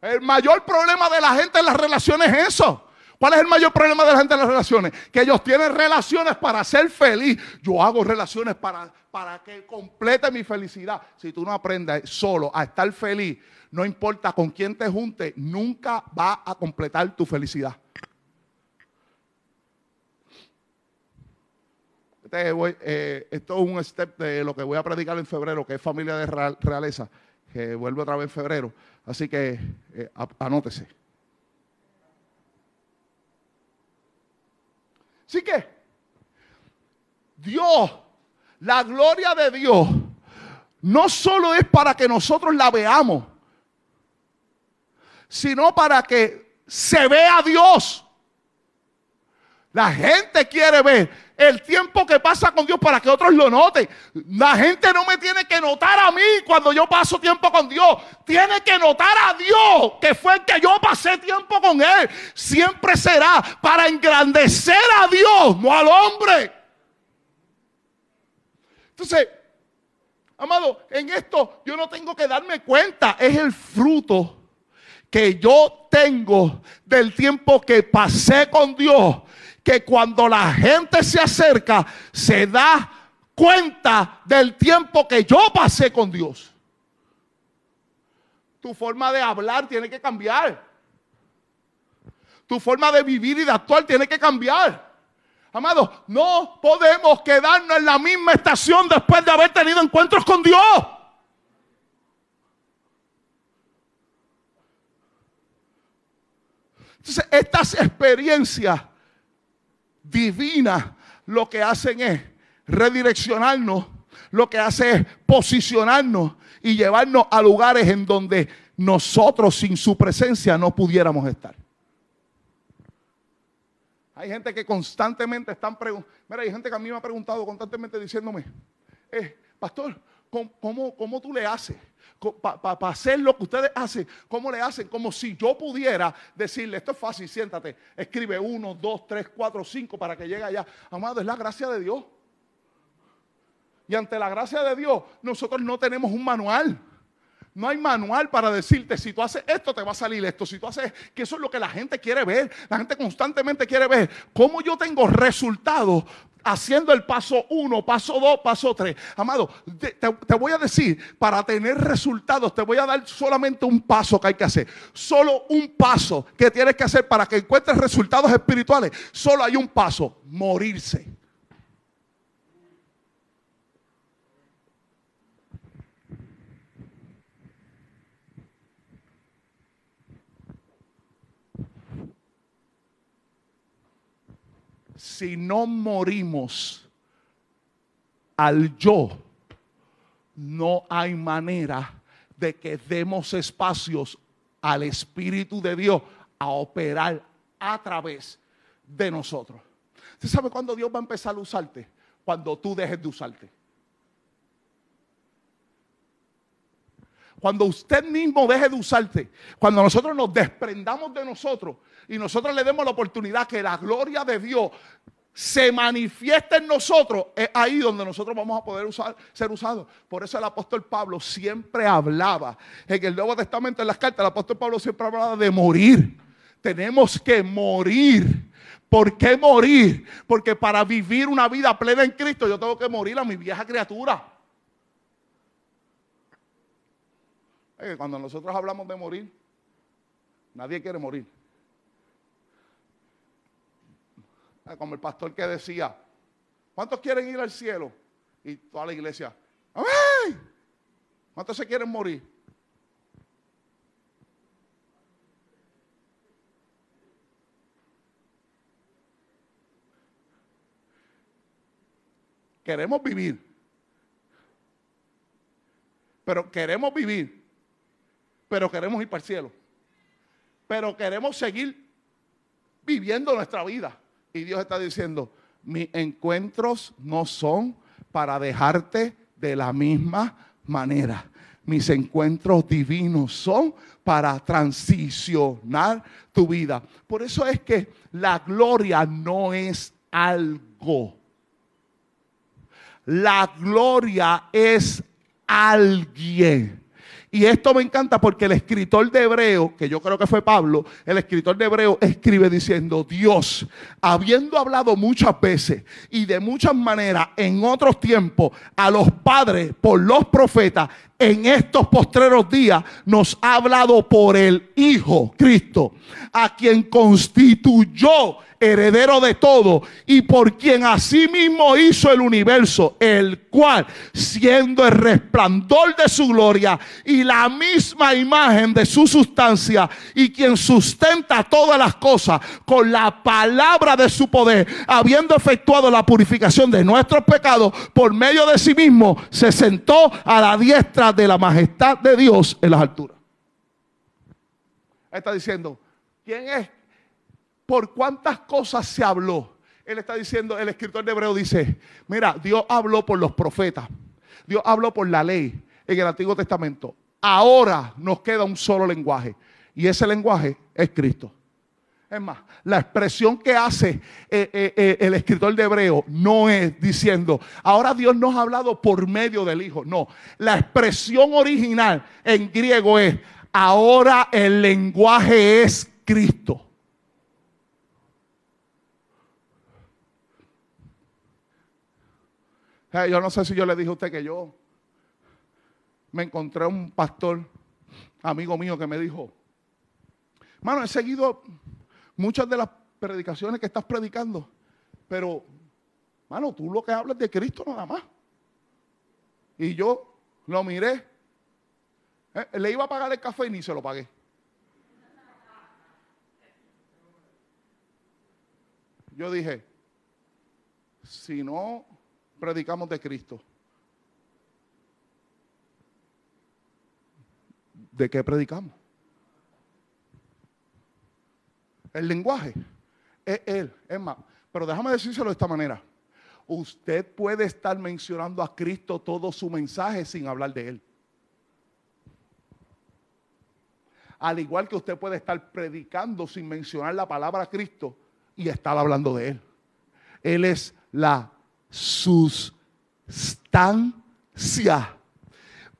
El mayor problema de la gente en las relaciones es eso. ¿Cuál es el mayor problema de la gente en las relaciones? Que ellos tienen relaciones para ser feliz. Yo hago relaciones para, para que complete mi felicidad. Si tú no aprendes solo a estar feliz, no importa con quién te junte, nunca va a completar tu felicidad. Este eh, esto es un step de lo que voy a predicar en febrero, que es familia de realeza, que vuelve otra vez en febrero. Así que eh, anótese. Así que Dios, la gloria de Dios, no solo es para que nosotros la veamos, sino para que se vea Dios. La gente quiere ver el tiempo que pasa con Dios para que otros lo noten. La gente no me tiene que notar a mí cuando yo paso tiempo con Dios. Tiene que notar a Dios que fue el que yo pasé tiempo con Él. Siempre será para engrandecer a Dios, no al hombre. Entonces, amado, en esto yo no tengo que darme cuenta. Es el fruto que yo tengo del tiempo que pasé con Dios que cuando la gente se acerca se da cuenta del tiempo que yo pasé con Dios. Tu forma de hablar tiene que cambiar. Tu forma de vivir y de actuar tiene que cambiar. Amado, no podemos quedarnos en la misma estación después de haber tenido encuentros con Dios. Entonces, estas experiencias divina lo que hacen es redireccionarnos, lo que hace es posicionarnos y llevarnos a lugares en donde nosotros sin su presencia no pudiéramos estar. Hay gente que constantemente están preguntando, mira, hay gente que a mí me ha preguntado constantemente diciéndome, eh, pastor, ¿cómo, cómo tú le haces? para hacer lo que ustedes hacen, ¿cómo le hacen? Como si yo pudiera decirle, esto es fácil, siéntate, escribe uno, dos, tres, cuatro, cinco para que llegue allá. Amado, es la gracia de Dios. Y ante la gracia de Dios, nosotros no tenemos un manual. No hay manual para decirte si tú haces esto te va a salir esto, si tú haces que eso es lo que la gente quiere ver. La gente constantemente quiere ver cómo yo tengo resultados haciendo el paso uno, paso dos, paso tres. Amado, te, te, voy a decir, para tener resultados, te voy a dar solamente un paso que hay que hacer. Solo un paso que tienes que hacer para que encuentres resultados espirituales. Solo hay un paso, morirse. Si no morimos al yo, no hay manera de que demos espacios al Espíritu de Dios a operar a través de nosotros. ¿Usted sabe cuándo Dios va a empezar a usarte? Cuando tú dejes de usarte. Cuando usted mismo deje de usarte, cuando nosotros nos desprendamos de nosotros y nosotros le demos la oportunidad que la gloria de Dios se manifieste en nosotros, es ahí donde nosotros vamos a poder ser usados. Por eso el apóstol Pablo siempre hablaba, en el Nuevo Testamento, en las cartas, el apóstol Pablo siempre hablaba de morir. Tenemos que morir. ¿Por qué morir? Porque para vivir una vida plena en Cristo yo tengo que morir a mi vieja criatura. Cuando nosotros hablamos de morir, nadie quiere morir. Como el pastor que decía, ¿cuántos quieren ir al cielo? Y toda la iglesia, ¡ay! ¿Cuántos se quieren morir? Queremos vivir. Pero queremos vivir pero queremos ir para el cielo. Pero queremos seguir viviendo nuestra vida. Y Dios está diciendo, mis encuentros no son para dejarte de la misma manera. Mis encuentros divinos son para transicionar tu vida. Por eso es que la gloria no es algo. La gloria es alguien. Y esto me encanta porque el escritor de Hebreo, que yo creo que fue Pablo, el escritor de Hebreo escribe diciendo, Dios, habiendo hablado muchas veces y de muchas maneras en otros tiempos a los padres por los profetas, en estos postreros días nos ha hablado por el Hijo Cristo, a quien constituyó heredero de todo, y por quien asimismo hizo el universo, el cual, siendo el resplandor de su gloria y la misma imagen de su sustancia, y quien sustenta todas las cosas con la palabra de su poder, habiendo efectuado la purificación de nuestros pecados por medio de sí mismo, se sentó a la diestra de la majestad de Dios en las alturas. Está diciendo, ¿quién es por cuántas cosas se habló. Él está diciendo, el escritor de Hebreo dice, mira, Dios habló por los profetas, Dios habló por la ley en el Antiguo Testamento. Ahora nos queda un solo lenguaje y ese lenguaje es Cristo. Es más, la expresión que hace eh, eh, eh, el escritor de Hebreo no es diciendo, ahora Dios nos ha hablado por medio del Hijo. No, la expresión original en griego es, ahora el lenguaje es Cristo. yo no sé si yo le dije a usted que yo me encontré un pastor, amigo mío, que me dijo, mano, he seguido muchas de las predicaciones que estás predicando, pero, mano, tú lo que hablas de Cristo nada más. Y yo lo miré, eh, le iba a pagar el café y ni se lo pagué. Yo dije, si no predicamos de Cristo? ¿De qué predicamos? El lenguaje es Él, es más. Pero déjame decírselo de esta manera. Usted puede estar mencionando a Cristo todo su mensaje sin hablar de Él. Al igual que usted puede estar predicando sin mencionar la palabra Cristo y estar hablando de Él. Él es la sustancia.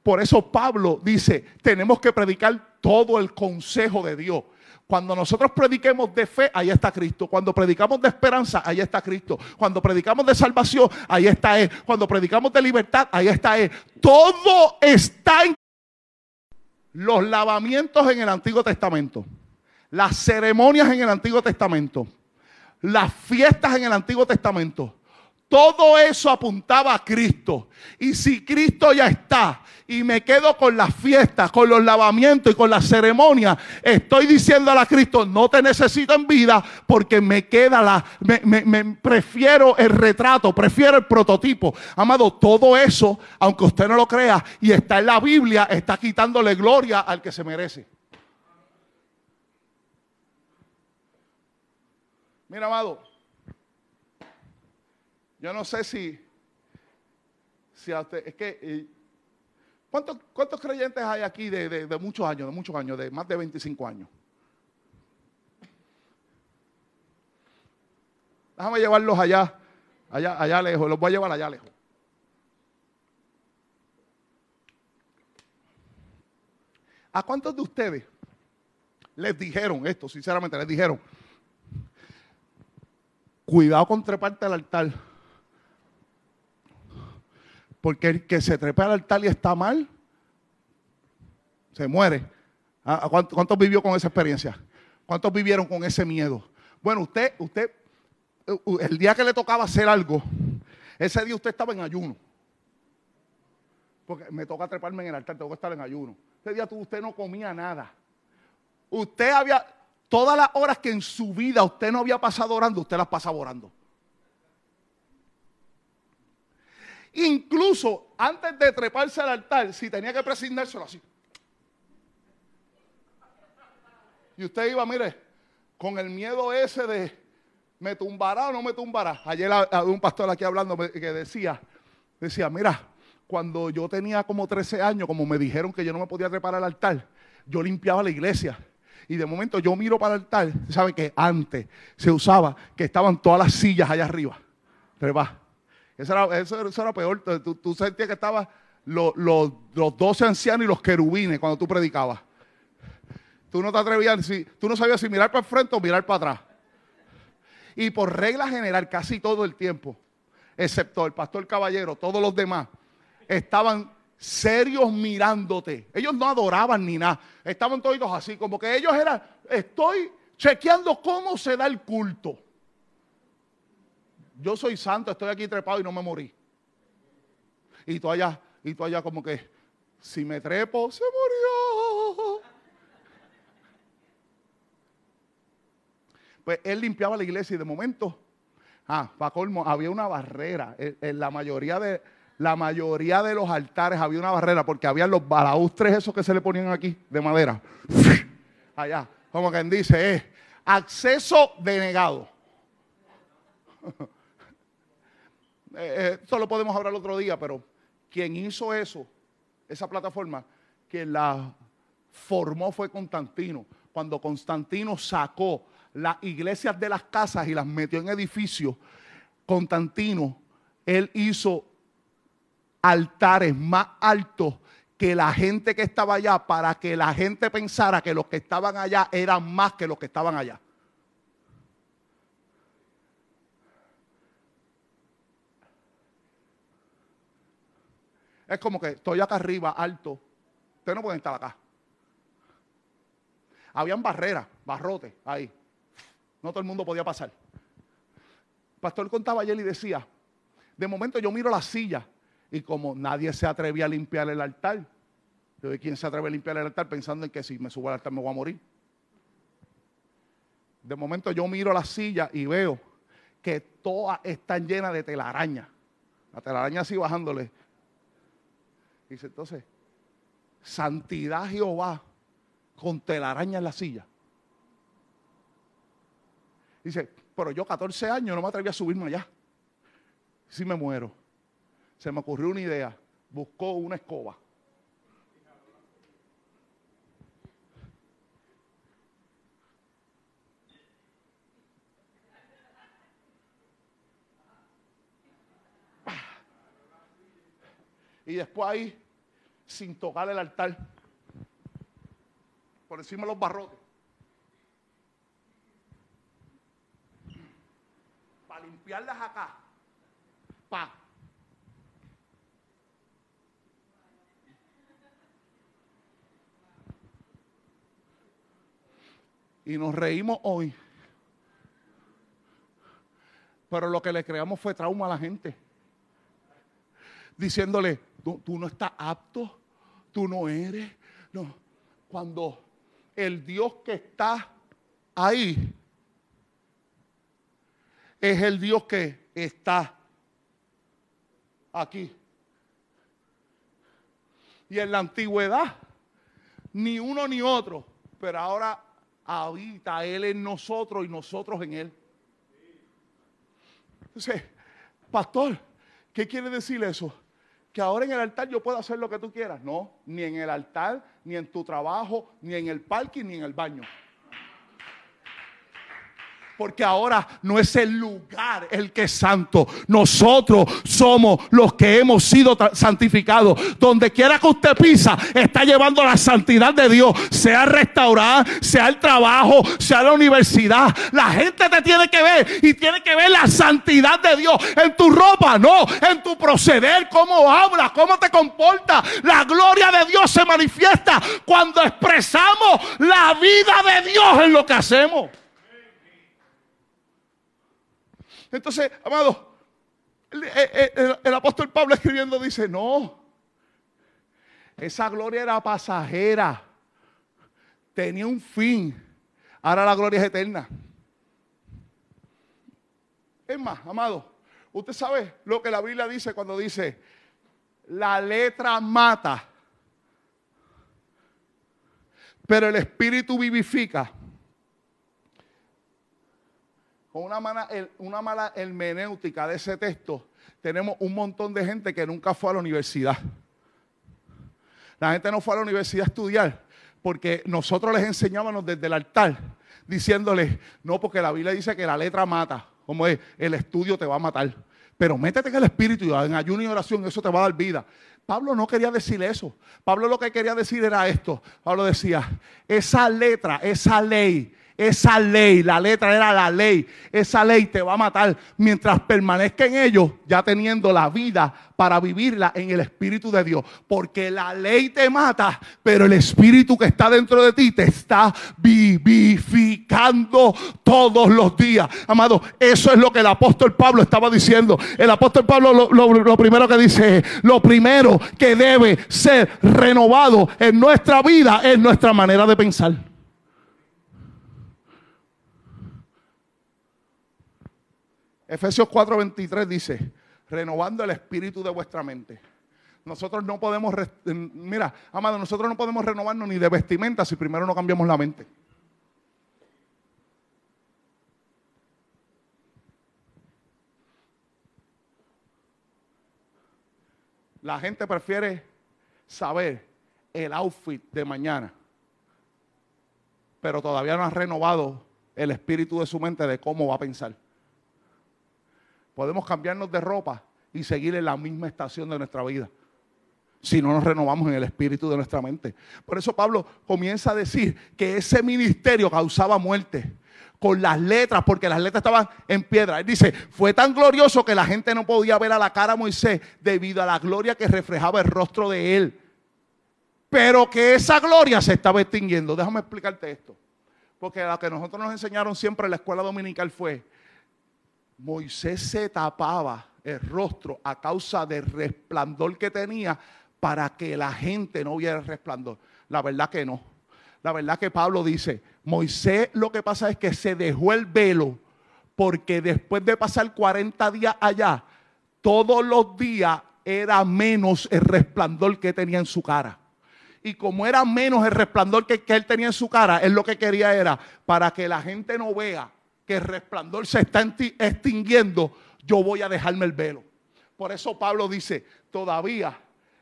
Por eso Pablo dice, tenemos que predicar todo el consejo de Dios. Cuando nosotros prediquemos de fe, ahí está Cristo. Cuando predicamos de esperanza, ahí está Cristo. Cuando predicamos de salvación, ahí está Él. Cuando predicamos de libertad, ahí está Él. Todo está en los lavamientos en el Antiguo Testamento, las ceremonias en el Antiguo Testamento, las fiestas en el Antiguo Testamento, todo eso apuntaba a Cristo. Y si Cristo ya está y me quedo con las fiestas, con los lavamientos y con las ceremonias, estoy diciendo a Cristo, no te necesito en vida porque me queda la, me, prefiero el retrato, prefiero el prototipo. Amado, todo eso, aunque usted no lo crea y está en la Biblia, está quitándole gloria al que se merece. Mira, amado, yo no sé si, si a usted, es que, eh, ¿cuántos, ¿cuántos, creyentes hay aquí de, muchos años, de muchos años, de más de 25 años? Déjame llevarlos allá, allá, allá lejos, los voy a llevar allá lejos. ¿A cuántos de ustedes les dijeron esto? Sinceramente, les dijeron, cuidado con treparte al altar porque el que se trepa al altar y está mal, se muere. Ah, ¿Cuántos vivió con esa experiencia? ¿Cuántos vivieron con ese miedo? Bueno, usted, usted, el día que le tocaba hacer algo, ese día usted estaba en ayuno. Porque me toca treparme en el altar, tengo que estar en ayuno. Ese día usted no comía nada. Usted había, todas las horas que en su vida usted no había pasado orando, usted las pasaba orando. Incluso antes de treparse al altar, si tenía que presignárselo así. Y usted iba, mire, con el miedo ese de, ¿me tumbará o no me tumbará? Ayer había un pastor aquí hablando que decía, decía, mira, cuando yo tenía como 13 años, como me dijeron que yo no me podía trepar al altar, yo limpiaba la iglesia. Y de momento yo miro para el altar, ¿saben que antes se usaba que estaban todas las sillas allá arriba? Trepa. Eso era, peor. Tú, sentías que estaban los, los, los 12 ancianos y los querubines cuando tú predicabas. Tú no te atrevías, tú no sabías si mirar para el frente o mirar para atrás. Y por regla general, casi todo el tiempo, excepto el pastor caballero, todos los demás, estaban serios mirándote. Ellos no adoraban ni nada. Estaban todos así, como que ellos eran, estoy chequeando cómo se da el culto yo soy santo, estoy aquí trepado y no me morí. Y tú allá, y tú allá como que, si me trepo, se murió. Pues él limpiaba la iglesia y de momento, ah, para colmo, había una barrera. En, la mayoría de, la mayoría de los altares había una barrera porque había los balaustres esos que se le ponían aquí de madera. Allá, como quien dice, es acceso denegado. Eh, eh, esto lo podemos hablar otro día, pero quien hizo eso, esa plataforma, quien la formó fue Constantino. Cuando Constantino sacó las iglesias de las casas y las metió en edificios, Constantino, él hizo altares más altos que la gente que estaba allá para que la gente pensara que los que estaban allá eran más que los que estaban allá. Es como que estoy acá arriba, alto. Ustedes no pueden estar acá. Habían barreras, barrotes ahí. No todo el mundo podía pasar. El pastor contaba ayer y decía, de momento yo miro la silla y como nadie se atrevía a limpiar el altar, yo de quién se atreve a limpiar el altar pensando en que si me subo al altar me voy a morir. De momento yo miro la silla y veo que todas están llenas de telaraña. La telaraña así bajándole. Dice, entonces, santidad Jehová con telaraña en la silla. Dice, pero yo 14 años no me atreví a subirme allá. Si me muero. Se me ocurrió una idea. Buscó una escoba. Y después ahí sin tocar el altar. Por encima de los barrotes. Para limpiarlas acá. Pa. Y nos reímos hoy. Pero lo que le creamos fue trauma a la gente. Diciéndole, tú, no estás apto, tú no eres. No. Cuando el Dios que está ahí es el Dios que está aquí. Y en la antigüedad, ni uno ni otro, pero ahora habita Él en nosotros y nosotros en Él. Entonces, pastor, ¿qué quiere decir eso? Que ahora en el altar yo puedo hacer lo que tú quieras. No, ni en el altar, ni en tu trabajo, ni en el parque, ni en el baño porque ahora no es el lugar el que es santo. Nosotros somos los que hemos sido santificados. Donde quiera que usted pisa, está llevando la santidad de Dios. Sea el restaurante, sea el trabajo, sea la universidad. La gente te tiene que ver y tiene que ver la santidad de Dios en tu ropa, no, en tu proceder, cómo hablas, cómo te comportas. La gloria de Dios se manifiesta cuando expresamos la vida de Dios en lo que hacemos. Entonces, amado, el, apóstol Pablo escribiendo dice, no, esa gloria era pasajera, tenía un fin, ahora la gloria es eterna. Es más, amado, usted sabe lo que la Biblia dice cuando dice, la letra mata, pero el espíritu vivifica una mala, una mala hermenéutica de ese texto, tenemos un montón de gente que nunca fue a la universidad. La gente no fue a la universidad a estudiar porque nosotros les enseñábamos desde el altar diciéndoles, no, porque la Biblia dice que la letra mata, como es, el estudio te va a matar. Pero métete en el espíritu y en ayuno y oración, eso te va a dar vida. Pablo no quería decir eso. Pablo lo que quería decir era esto. Pablo decía, esa letra, esa ley esa ley, la letra era la ley, esa ley te va a matar mientras permanezca en ello, ya teniendo la vida para vivirla en el Espíritu de Dios. Porque la ley te mata, pero el Espíritu que está dentro de ti te está vivificando todos los días. Amado, eso es lo que el apóstol Pablo estaba diciendo. El apóstol Pablo lo, lo primero que dice, lo primero que debe ser renovado en nuestra vida es nuestra manera de pensar. Efesios 4:23 dice, renovando el espíritu de vuestra mente. Nosotros no podemos, mira, amado, nosotros no podemos renovarnos ni de vestimenta si primero no cambiamos la mente. La gente prefiere saber el outfit de mañana, pero todavía no ha renovado el espíritu de su mente de cómo va a pensar. Podemos cambiarnos de ropa y seguir en la misma estación de nuestra vida. Si no nos renovamos en el espíritu de nuestra mente. Por eso Pablo comienza a decir que ese ministerio causaba muerte con las letras, porque las letras estaban en piedra. Él dice, fue tan glorioso que la gente no podía ver a la cara de Moisés debido a la gloria que reflejaba el rostro de él. Pero que esa gloria se estaba extinguiendo. Déjame explicarte esto. Porque lo que nosotros nos enseñaron siempre en la escuela dominical fue Moisés se tapaba el rostro a causa del resplandor que tenía para que la gente no viera el resplandor. La verdad que no. La verdad que Pablo dice, Moisés lo que pasa es que se dejó el velo porque después de pasar 40 días allá, todos los días era menos el resplandor que tenía en su cara. Y como era menos el resplandor que, que él tenía en su cara, él lo que quería era para que la gente no vea que el resplandor se está extinguiendo, yo voy a dejarme el velo. Por eso Pablo dice, todavía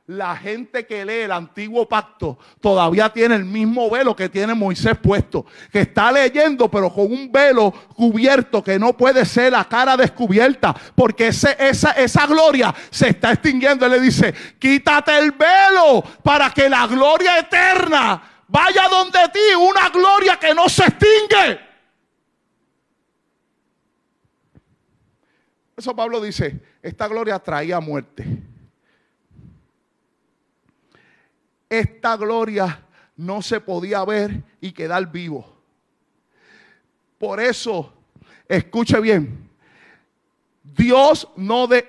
la gente que lee el antiguo pacto todavía tiene el mismo velo que tiene Moisés puesto, que está leyendo pero con un velo cubierto que no puede ser la cara descubierta, porque esa, esa gloria se está extinguiendo. Él le dice, quítate el velo para que la gloria eterna vaya donde ti, una gloria que no se extingue. Eso Pablo dice, esta gloria traía muerte. Esta gloria no se podía ver y quedar vivo. Por eso, escuche bien, Dios no de...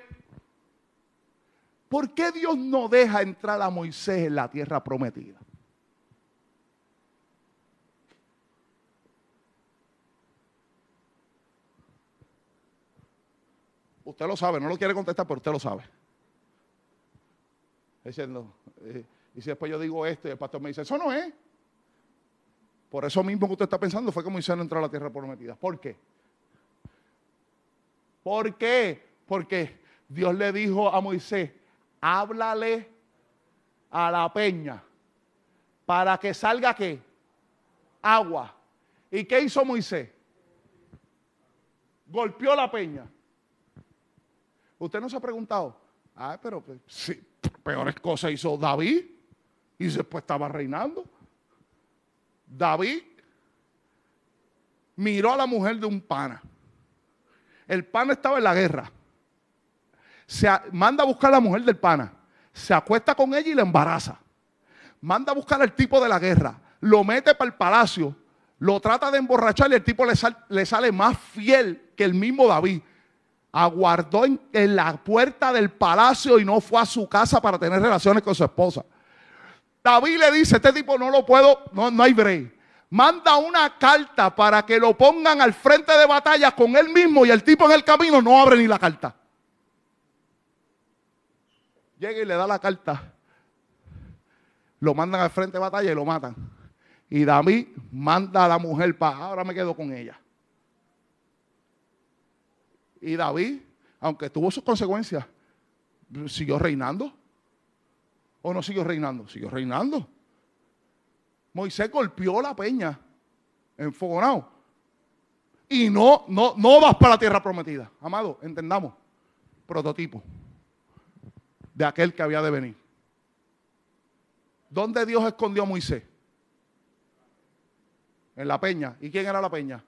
¿Por qué Dios no deja entrar a Moisés en la tierra prometida? Usted lo sabe, no lo quiere contestar, pero usted lo sabe. Diciendo, eh, y si después yo digo esto y el pastor me dice, eso no es. Por eso mismo que usted está pensando fue que Moisés no entró a la tierra prometida. ¿Por qué? ¿Por qué? Porque Dios le dijo a Moisés, háblale a la peña para que salga qué? Agua. ¿Y qué hizo Moisés? Golpeó la peña. Usted no se ha preguntado, ah, pero pues, sí, peores cosas hizo David y después estaba reinando. David miró a la mujer de un pana. El pana estaba en la guerra. Se manda a buscar a la mujer del pana. Se acuesta con ella y la embaraza. Manda a buscar al tipo de la guerra. Lo mete para el palacio. Lo trata de emborrachar y el tipo le sale más fiel que el mismo David aguardó en, la puerta del palacio y no fue a su casa para tener relaciones con su esposa. David le dice, este tipo no lo puedo, no, no hay break. Manda una carta para que lo pongan al frente de batalla con él mismo y el tipo en el camino no abre ni la carta. Llega y le da la carta. Lo mandan al frente de batalla y lo matan. Y David manda a la mujer para, ahora me quedo con ella. Y David, aunque tuvo sus consecuencias, siguió reinando. ¿O no siguió reinando? Siguió reinando. Moisés golpeó la peña en Fogonao. Y no, no, no vas para la tierra prometida. Amado, entendamos. Prototipo de aquel que había de venir. ¿Dónde Dios escondió a Moisés? En la peña. ¿Y quién era la peña?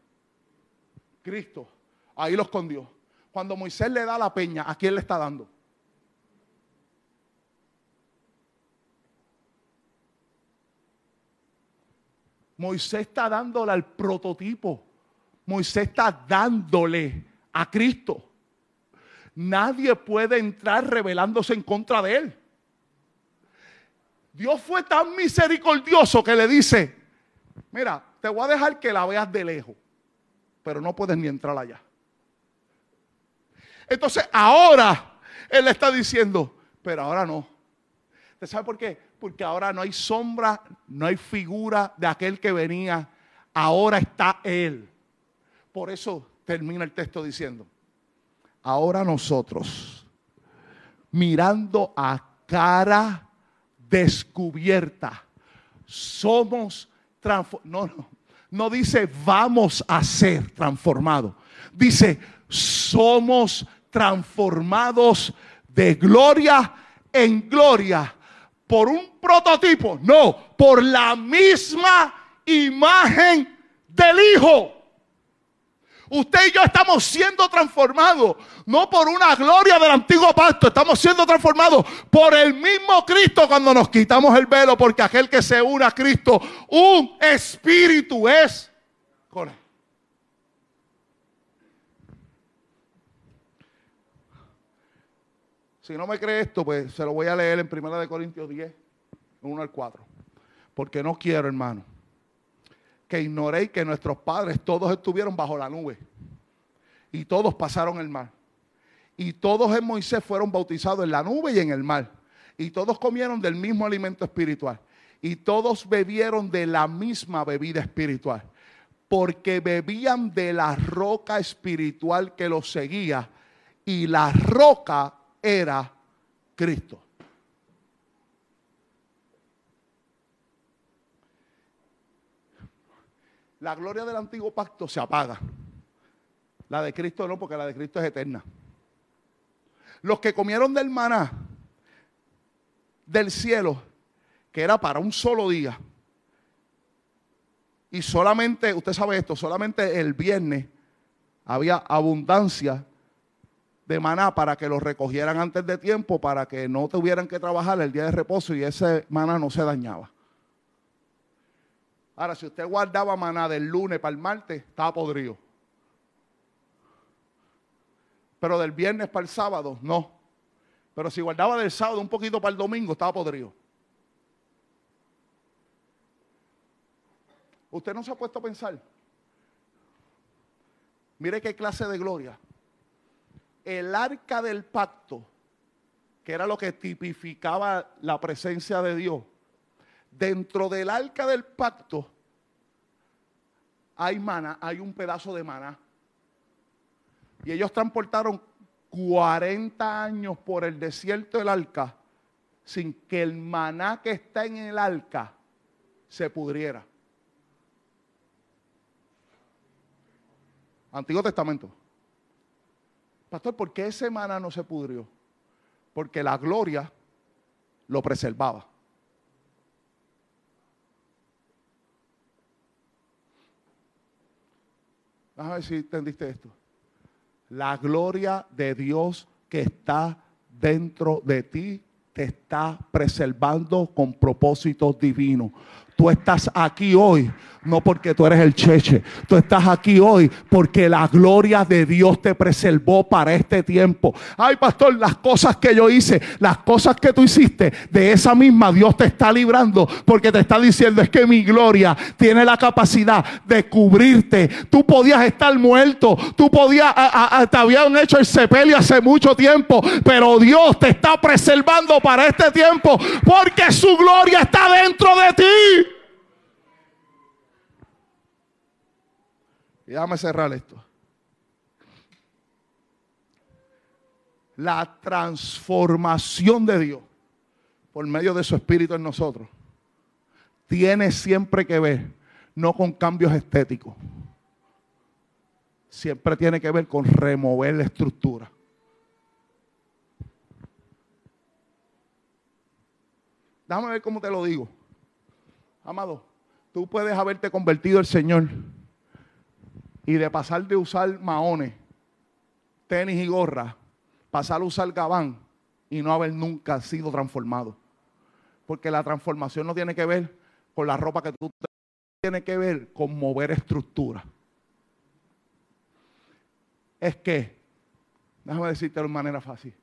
Cristo. Ahí lo escondió. Cuando Moisés le da la peña, ¿a quién le está dando? Moisés está dándole al prototipo. Moisés está dándole a Cristo. Nadie puede entrar rebelándose en contra de él. Dios fue tan misericordioso que le dice, mira, te voy a dejar que la veas de lejos, pero no puedes ni entrar allá. Entonces ahora Él le está diciendo, pero ahora no. ¿Usted sabe por qué? Porque ahora no hay sombra, no hay figura de aquel que venía. Ahora está Él. Por eso termina el texto diciendo, ahora nosotros, mirando a cara descubierta, somos transformados. No, no, no dice vamos a ser transformados. Dice somos transformados de gloria en gloria por un prototipo, no, por la misma imagen del Hijo. Usted y yo estamos siendo transformados, no por una gloria del antiguo pacto, estamos siendo transformados por el mismo Cristo cuando nos quitamos el velo, porque aquel que se une a Cristo, un espíritu es con él. Si no me cree esto, pues se lo voy a leer en 1 Corintios 10, 1 al 4. Porque no quiero, hermano, que ignoréis que nuestros padres todos estuvieron bajo la nube. Y todos pasaron el mar. Y todos en Moisés fueron bautizados en la nube y en el mar. Y todos comieron del mismo alimento espiritual. Y todos bebieron de la misma bebida espiritual. Porque bebían de la roca espiritual que los seguía. Y la roca era Cristo. La gloria del antiguo pacto se apaga. La de Cristo no, porque la de Cristo es eterna. Los que comieron del maná del cielo, que era para un solo día, y solamente, usted sabe esto, solamente el viernes había abundancia de maná para que lo recogieran antes de tiempo, para que no tuvieran que trabajar el día de reposo y ese maná no se dañaba. Ahora, si usted guardaba maná del lunes para el martes, estaba podrido. Pero del viernes para el sábado, no. Pero si guardaba del sábado un poquito para el domingo, estaba podrido. Usted no se ha puesto a pensar. Mire qué clase de gloria. El arca del pacto, que era lo que tipificaba la presencia de Dios. Dentro del arca del pacto hay mana, hay un pedazo de maná. Y ellos transportaron 40 años por el desierto del arca sin que el maná que está en el arca se pudriera. Antiguo Testamento. Pastor, ¿por qué ese maná no se pudrió? Porque la gloria lo preservaba. Vamos a ver si entendiste esto la gloria de Dios que está dentro de ti te está preservando con propósitos divinos. Tú estás aquí hoy no porque tú eres el cheche. Tú estás aquí hoy porque la gloria de Dios te preservó para este tiempo. Ay, pastor, las cosas que yo hice, las cosas que tú hiciste, de esa misma Dios te está librando porque te está diciendo es que mi gloria tiene la capacidad de cubrirte. Tú podías estar muerto, tú podías, te habían hecho el sepelio hace mucho tiempo, pero Dios te está preservando para este tiempo porque su gloria está dentro de ti. Déjame cerrar esto. La transformación de Dios por medio de su espíritu en nosotros tiene siempre que ver no con cambios estéticos. Siempre tiene que ver con remover la estructura. Déjame ver cómo te lo digo. Amado, tú puedes haberte convertido el Señor y de pasar de usar maones, tenis y gorra, pasar a usar gabán y no haber nunca sido transformado. Porque la transformación no tiene que ver con la ropa que tú tiene que ver con mover estructura. Es que, déjame decirte de manera fácil,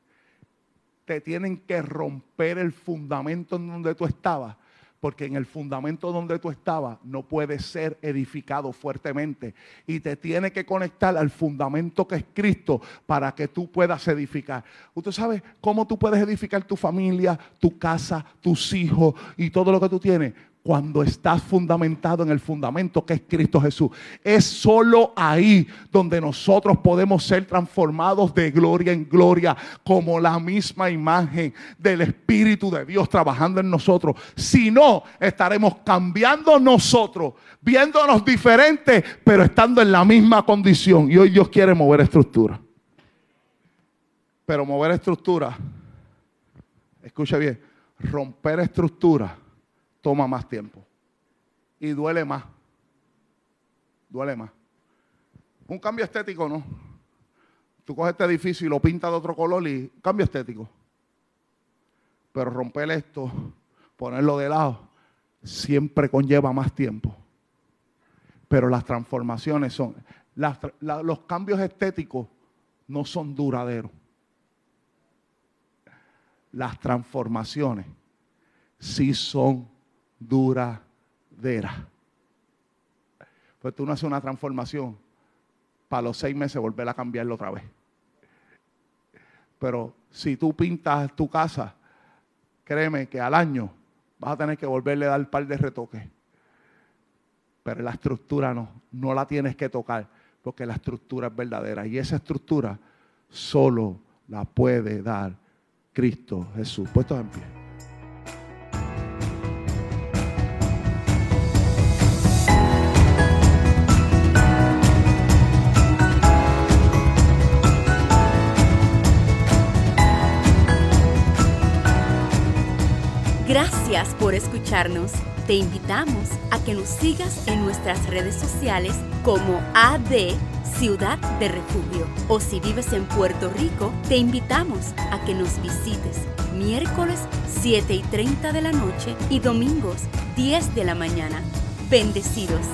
te tienen que romper el fundamento en donde tú estabas porque en el fundamento donde tú estabas no puede ser edificado fuertemente y te tiene que conectar al fundamento que es Cristo para que tú puedas edificar. ¿Usted sabe cómo tú puedes edificar tu familia, tu casa, tus hijos y todo lo que tú tienes? Cuando estás fundamentado en el fundamento que es Cristo Jesús. Es solo ahí donde nosotros podemos ser transformados de gloria en gloria, como la misma imagen del Espíritu de Dios trabajando en nosotros. Si no, estaremos cambiando nosotros, viéndonos diferentes, pero estando en la misma condición. Y hoy Dios quiere mover estructura. Pero mover estructura, escucha bien, romper estructura toma más tiempo. Y duele más. Duele más. Un cambio estético no. Tú coges este edificio y lo pintas de otro color y cambio estético. Pero romper esto, ponerlo de lado, siempre conlleva más tiempo. Pero las transformaciones son, los cambios estéticos no son duraderos. Las transformaciones sí son duradera. Pues tú no haces una transformación para los seis meses volver a cambiarlo otra vez. Pero si tú pintas tu casa, créeme que al año vas a tener que volverle a dar un par de retoques. Pero la estructura no, no la tienes que tocar, porque la estructura es verdadera. Y esa estructura solo la puede dar Cristo Jesús. Puestos en pie. Por escucharnos. Te invitamos a que nos sigas en nuestras redes sociales como AD Ciudad de Refugio. O si vives en Puerto Rico, te invitamos a que nos visites miércoles 7 y 30 de la noche y domingos 10 de la mañana. Bendecidos.